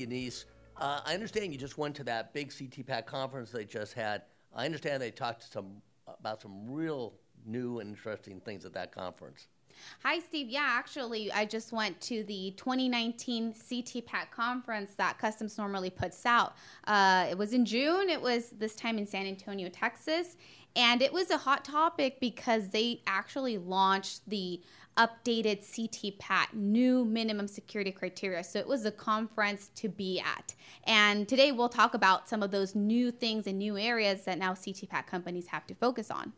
Yanis. Uh, I understand you just went to that big CTPAT conference they just had. I understand they talked some about some real new and interesting things at that conference. Hi, Steve. Yeah, actually, I just went to the 2019 CTPAT conference that Customs normally puts out. Uh, it was in June. It was this time in San Antonio, Texas. And it was a hot topic because they actually launched the updated CTPAT new minimum security criteria. So it was a conference to be at. And today we'll talk about some of those new things and new areas that now CTPAT companies have to focus on.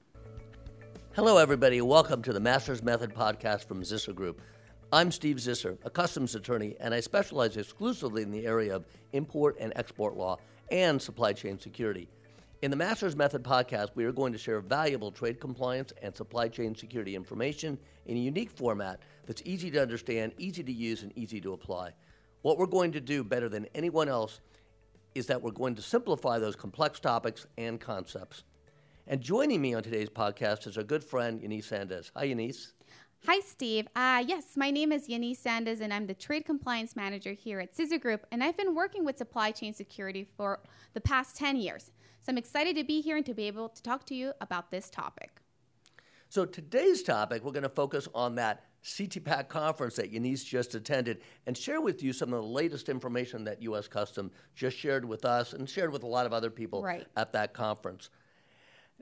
Hello, everybody. Welcome to the Masters Method podcast from Zisser Group. I'm Steve Zisser, a customs attorney, and I specialize exclusively in the area of import and export law and supply chain security. In the Masters Method podcast, we are going to share valuable trade compliance and supply chain security information in a unique format that's easy to understand, easy to use, and easy to apply. What we're going to do better than anyone else is that we're going to simplify those complex topics and concepts. And joining me on today's podcast is our good friend, Yanis Sandez. Hi, Yanis. Hi, Steve. Uh, yes, my name is Yanis Sandez, and I'm the Trade Compliance Manager here at Zisser Group, and I've been working with supply chain security for the past 10 years. So I'm excited to be here and to be able to talk to you about this topic. So today's topic, we're going to focus on that CTPAT conference that Yanis just attended and share with you some of the latest information that U.S. Custom just shared with us and shared with a lot of other people right. at that conference.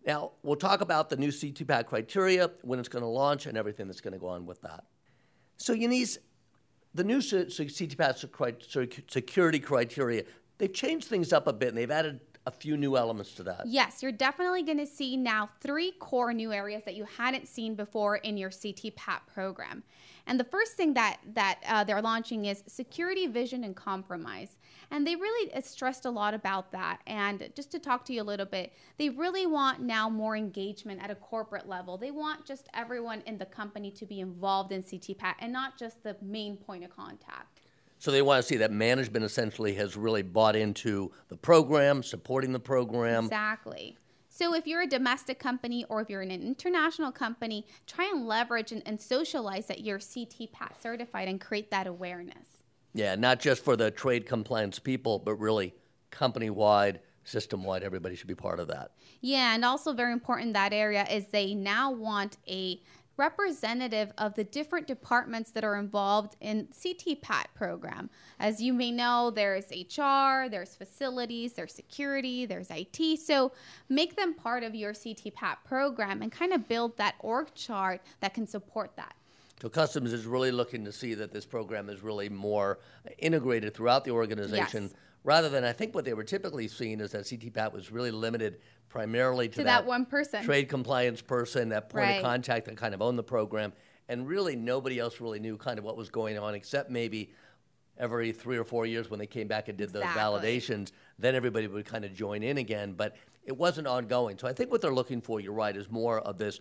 Now, we'll talk about the new CTPAT criteria, when it's going to launch, and everything that's going to go on with that. So, Yanis, the new CTPAT security criteria, they've changed things up a bit and they've added a few new elements to that. Yes, you're definitely going to see now three core new areas that you hadn't seen before in your CTPAT program. And the first thing that that uh, they're launching is security, vision, and compromise. And they really uh, stressed a lot about that. And just to talk to you a little bit, they really want now more engagement at a corporate level. They want just everyone in the company to be involved in CTPAT and not just the main point of contact. So they want to see that management essentially has really bought into the program, supporting the program. Exactly. So if you're a domestic company or if you're an international company, try and leverage and, and socialize that you're CTPAT certified and create that awareness. Yeah, not just for the trade compliance people, but really company wide, system wide, everybody should be part of that. Yeah, and also very important that area is they now want a representative of the different departments that are involved in CTPAT program. As you may know, there's HR, there's facilities, there's security, there's IT. So make them part of your CTPAT program and kind of build that org chart that can support that. So Customs is really looking to see that this program is really more integrated throughout the organization. Yes. Rather than, I think what they were typically seeing is that CTPAT was really limited primarily to, to that, that, one person, trade compliance person, that point right. of contact that kind of owned the program, and really nobody else really knew kind of what was going on except maybe every three or four years when they came back and did exactly. those validations, then everybody would kind of join in again. But it wasn't ongoing. So I think what they're looking for, you're right, is more of this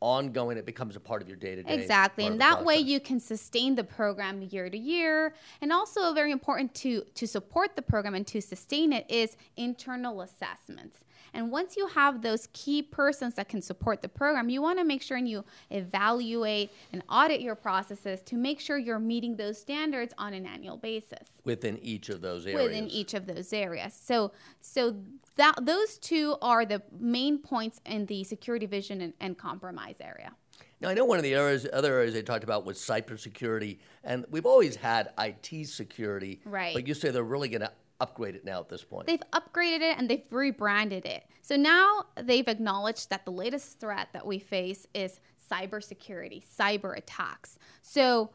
ongoing it becomes a part of your day-to-day exactly and that way you can sustain the program year to year. And also very important to to support the program and to sustain it is internal assessments and once you have those key persons that can support the program, you want to make sure and you evaluate and audit your processes to make sure you're meeting those standards on an annual basis. Within each of those areas. Within each of those areas. So so that those two are the main points in the security vision and, and compromise area. Now, I know one of the areas, other areas they talked about was cybersecurity, and we've always had IT security. Right. But you say they're really going to upgrade it now at this point. They've upgraded it and they've rebranded it. So now they've acknowledged that the latest threat that we face is cybersecurity, cyber attacks. So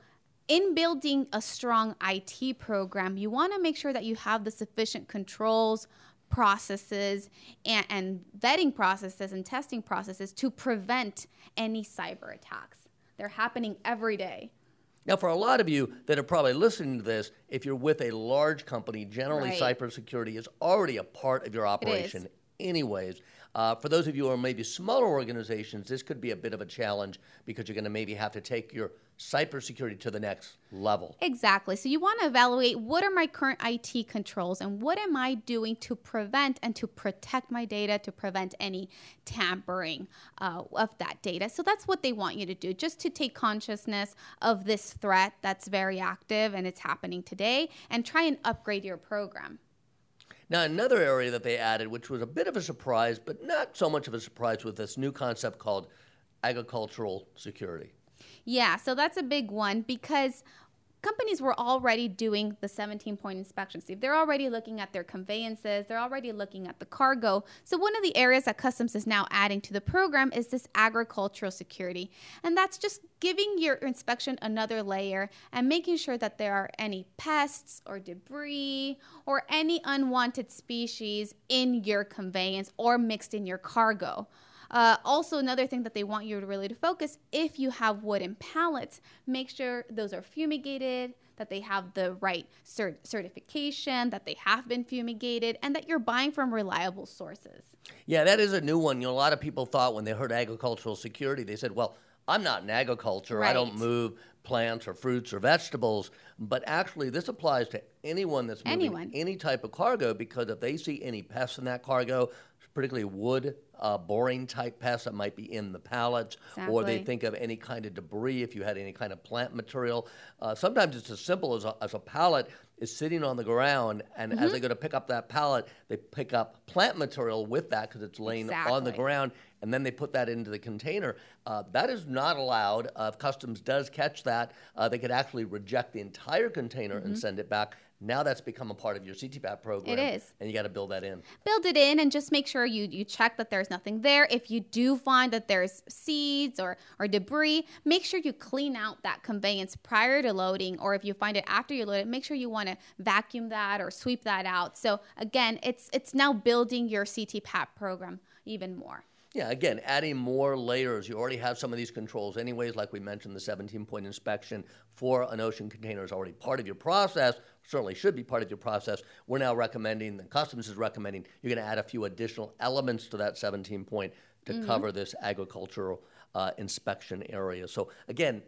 in building a strong IT program, you want to make sure that you have the sufficient controls, processes, and, and vetting processes and testing processes to prevent any cyber attacks. They're happening every day. Now, for a lot of you that are probably listening to this, if you're with a large company, generally Right. cybersecurity is already a part of your operation, anyways. Uh, for those of you who are maybe smaller organizations, this could be a bit of a challenge because you're going to maybe have to take your cybersecurity to the next level. Exactly. So you want to evaluate what are my current IT controls and what am I doing to prevent and to protect my data, to prevent any tampering uh, of that data. So that's what they want you to do, just to take consciousness of this threat that's very active and it's happening today and try and upgrade your program. Now, another area that they added, which was a bit of a surprise, but not so much of a surprise, with this new concept called agricultural security. Yeah, so that's a big one because companies were already doing the 17 point inspection. See, they're already looking at their conveyances, they're already looking at the cargo. So, one of the areas that Customs is now adding to the program is this agricultural security. And that's just giving your inspection another layer and making sure that there are any pests or debris or any unwanted species in your conveyance or mixed in your cargo. Uh, also, another thing that they want you to really to focus if you have wooden pallets, make sure those are fumigated, that they have the right cert- certification, that they have been fumigated, and that you're buying from reliable sources. Yeah, that is a new one. You know, a lot of people thought when they heard agricultural security, they said, well, I'm not in agriculture. Right. I don't move plants or fruits or vegetables. But actually, this applies to anyone that's moving anyone. any type of cargo because if they see any pests in that cargo, particularly wood uh, boring type pests that might be in the pallets, exactly. or they think of any kind of debris if you had any kind of plant material. Uh, sometimes it's as simple as a, as a pallet is sitting on the ground, and mm-hmm. as they go to pick up that pallet, they pick up plant material with that because it's laying exactly. on the ground, and then they put that into the container. Uh, that is not allowed. Uh, if Customs does catch that, uh, they could actually reject the entire container mm-hmm. and send it back. Now that's become a part of your CTPAT program. It is. And you got to build that in. Build it in and just make sure you, you check that there's nothing there. If you do find that there's seeds or, or debris, make sure you clean out that conveyance prior to loading. Or if you find it after you load it, make sure you want to vacuum that or sweep that out. So again, it's it's now building your CTPAT program even more. Yeah, again, adding more layers. You already have some of these controls, anyways, like we mentioned, the 17 point inspection for an ocean container is already part of your process, certainly should be part of your process. We're now recommending, the Customs is recommending, you're going to add a few additional elements to that 17 point to mm-hmm. cover this agricultural uh, inspection area. So, again,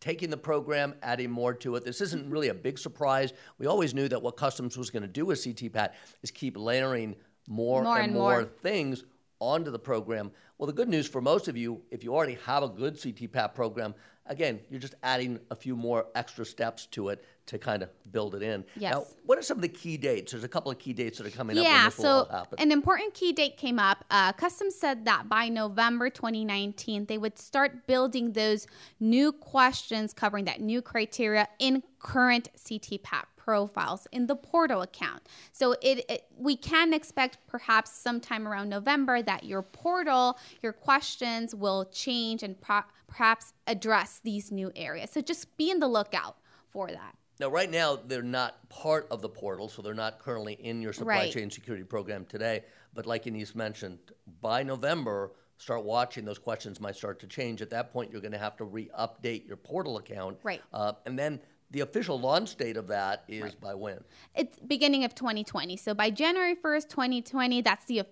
taking the program, adding more to it. This isn't really a big surprise. We always knew that what Customs was going to do with CTPAT is keep layering more, more and, and more, more things onto the program. Well, the good news for most of you, if you already have a good CTPAT program, again, you're just adding a few more extra steps to it to kind of build it in. Yes. Now, what are some of the key dates? There's a couple of key dates that are coming yeah, up. Yeah, so an important key date came up. Uh, Customs said that by November 2019, they would start building those new questions covering that new criteria in current CTPAT profiles in the portal account. So it, it, we can expect perhaps sometime around November that your portal, your questions will change and pro- perhaps address these new areas. So just be in the lookout for that. Now, right now, they're not part of the portal, so they're not currently in your supply right. chain security program today. But like Denise mentioned, by November, start watching, those questions might start to change. At that point, you're going to have to re update your portal account. Right. Uh, and then the official launch date of that is right. by when? It's beginning of 2020. So by January 1st, 2020, that's the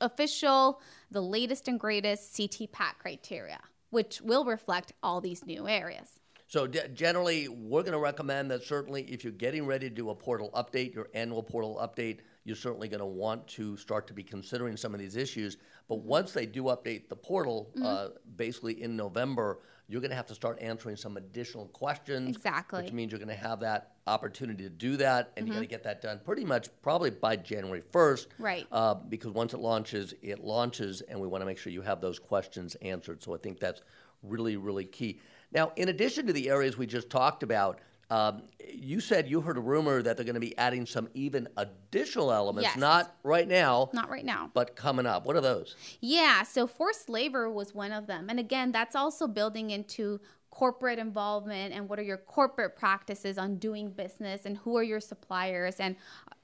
official, the latest and greatest CT CTPAT criteria, which will reflect all these new areas. So d- generally, we're going to recommend that certainly if you're getting ready to do a portal update, your annual portal update, you're certainly going to want to start to be considering some of these issues. But once they do update the portal, mm-hmm. uh, basically in November, you're going to have to start answering some additional questions. Exactly. Which means you're going to have that opportunity to do that, and mm-hmm. you're going to get that done pretty much probably by January 1st. Right. Uh, because once it launches, it launches, and we want to make sure you have those questions answered. So I think that's really, really key. Now, in addition to the areas we just talked about, um, you said you heard a rumor that they're going to be adding some even additional elements, yes. not right now. Not right now. But coming up. What are those? Yeah, so forced labor was one of them. And again, that's also building into corporate involvement and what are your corporate practices on doing business and who are your suppliers and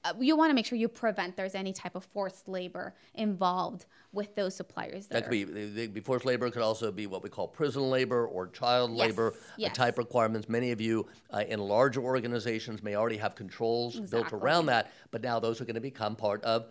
uh, you want to make sure you prevent there's any type of forced labor involved with those suppliers. That, that could be, forced labor. Could also be what we call prison labor or child yes, labor yes. type requirements. Many of you uh, in larger organizations may already have controls exactly. built around that, but now those are going to become part of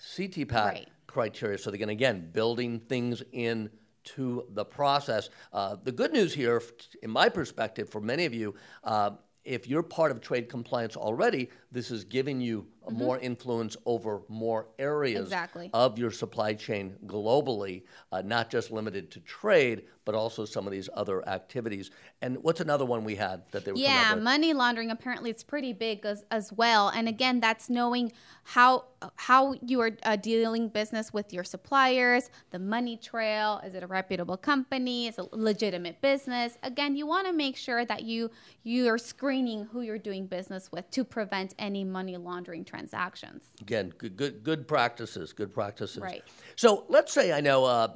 CTPAT. Right. criteria. So they're going to, again, building things in to the process. Uh, the good news here, in my perspective, for many of you, uh, if you're part of trade compliance already, this is giving you mm-hmm. more influence over more areas exactly. of your supply chain globally, uh, not just limited to trade, but also some of these other activities. And what's another one we had that they were yeah, money laundering. Apparently, it's pretty big as, as well. And again, that's knowing how how you are uh, dealing business with your suppliers, the money trail. Is it a reputable company? Is it a legitimate business? Again, you want to make sure that you you are screening who you're doing business with to prevent any money laundering transactions. Again, good good, good practices. Good practices. Right. So let's say I know uh,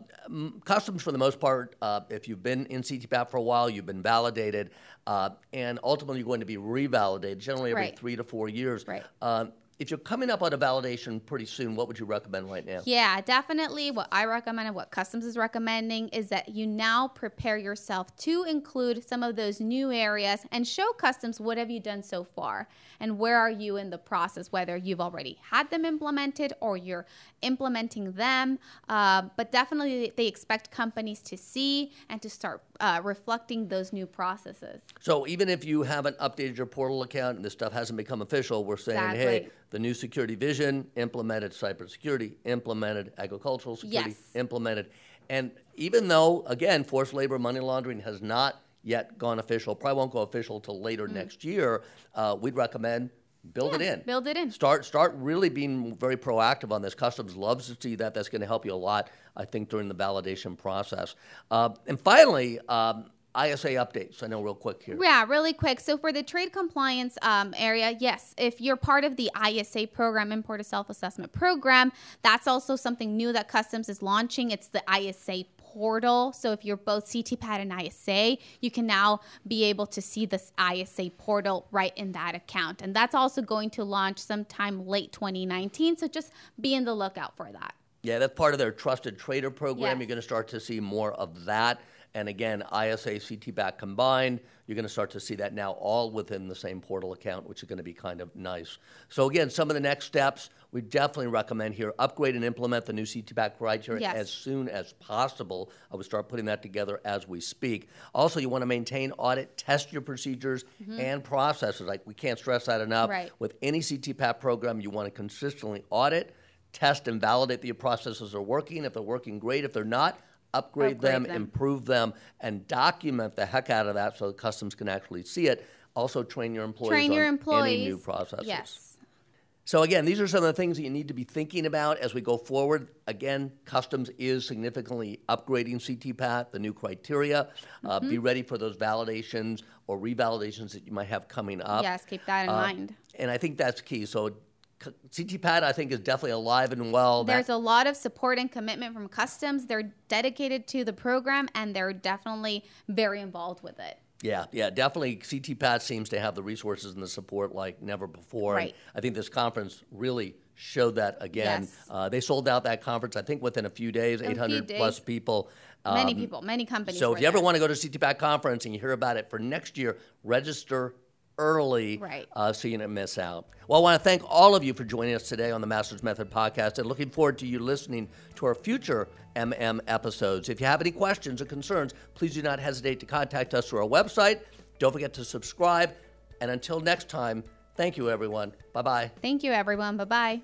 customs for the most part. Uh, if you've been in CTPAT for a while, you've been validated, uh, and ultimately you're going to be revalidated, generally every right. three to four years. Right. Um, if you're coming up on a validation pretty soon, what would you recommend right now? Yeah, definitely. What I recommend and what Customs is recommending is that you now prepare yourself to include some of those new areas and show Customs what have you done so far and where are you in the process, whether you've already had them implemented or you're implementing them. Uh, but definitely, they expect companies to see and to start uh, reflecting those new processes. So even if you haven't updated your portal account and this stuff hasn't become official, we're saying, exactly. hey, the new security vision implemented cybersecurity, implemented agricultural security, yes. implemented. And even though, again, forced labor money laundering has not yet gone official, probably won't go official till later mm. next year, uh, we'd recommend build yeah, it in. Build it in. Start start really being very proactive on this. Customs loves to see that. That's going to help you a lot, I think, during the validation process. Uh, and finally. Um, ISA updates. I know real quick here. Yeah, really quick. So for the trade compliance um, area, yes, if you're part of the ISA program, Importer Self Assessment Program, that's also something new that Customs is launching. It's the ISA portal. So if you're both CTPAT and ISA, you can now be able to see this ISA portal right in that account. And that's also going to launch sometime late 2019. So just be in the lookout for that. Yeah, that's part of their trusted trader program. Yes. You're going to start to see more of that. And again, ISA, CTPAT combined, you're going to start to see that now all within the same portal account, which is going to be kind of nice. So again, some of the next steps we definitely recommend here upgrade and implement the new CTPAT criteria yes. as soon as possible. I would start putting that together as we speak. Also, you want to maintain, audit, test your procedures mm-hmm. and processes. Like we can't stress that enough. Right. With any CTPAT program, you want to consistently audit, test, and validate that your processes are working. If they're working, great. If they're not, upgrade, upgrade them, them, improve them, and document the heck out of that so the customs can actually see it. Also, train your employees train your on employees. any new processes. Yes. So again, these are some of the things that you need to be thinking about as we go forward. Again, customs is significantly upgrading CTPAT, the new criteria. Uh, mm-hmm. be ready for those validations or revalidations that you might have coming up. Yes, keep that in uh, mind. And I think that's key. So CTPAT, I think, is definitely alive and well. There's that- a lot of support and commitment from customs. They're dedicated to the program and they're definitely very involved with it. Yeah, yeah, definitely. CTPAT seems to have the resources and the support like never before. Right. And I think this conference really showed that again. Yes. Uh, they sold out that conference, I think, within a few days, a 800 few plus people. Many um, people, many companies. So if you there. ever want to go to CTPAT conference and you hear about it for next year, register early right. uh, so you don't miss out. Well, I want to thank all of you for joining us today on the Masters Method podcast and looking forward to you listening to our future MM episodes. If you have any questions or concerns, please do not hesitate to contact us through our website. Don't forget to subscribe. And until next time, thank you, everyone. Bye bye. Thank you, everyone. Bye bye.